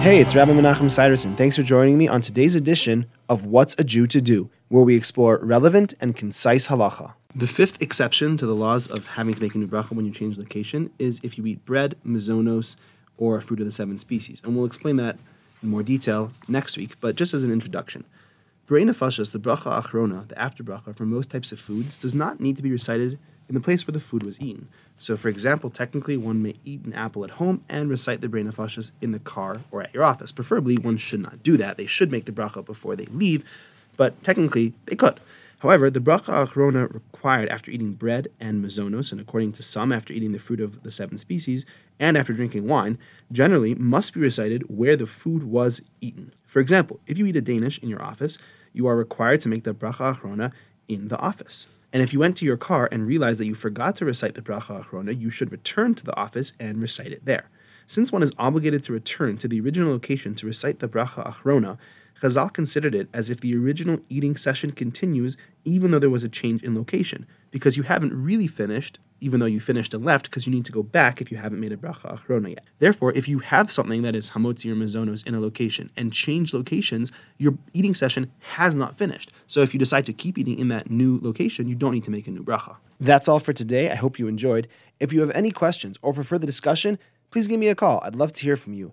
Hey, it's Rabbi Menachem Siderson. Thanks for joining me on today's edition of What's a Jew to Do, where we explore relevant and concise halacha. The fifth exception to the laws of having to make a new bracha when you change location is if you eat bread, mezonos, or fruit of the seven species. And we'll explain that in more detail next week, but just as an introduction. B'rei nefashos, the bracha achrona, the after bracha for most types of foods, does not need to be recited in the place where the food was eaten. So, for example, technically one may eat an apple at home and recite the b'rei nefashos in the car or at your office. Preferably, one should not do that. They should make the bracha before they leave, but technically they could. However, the bracha achrona required after eating bread and mezonos, and according to some, after eating the fruit of the seven species, and after drinking wine, generally must be recited where the food was eaten. For example, if you eat a Danish in your office, you are required to make the bracha achrona in the office. And if you went to your car and realized that you forgot to recite the bracha achrona, you should return to the office and recite it there. Since one is obligated to return to the original location to recite the bracha achrona, Chazal considered it as if the original eating session continues even though there was a change in location, because you haven't really finished, even though you finished and left, because you need to go back if you haven't made a bracha achrona yet. Therefore, if you have something that is hamotzi or mezonos in a location and change locations, your eating session has not finished. So if you decide to keep eating in that new location, you don't need to make a new bracha. That's all for today. I hope you enjoyed. If you have any questions or for further discussion, please give me a call. I'd love to hear from you.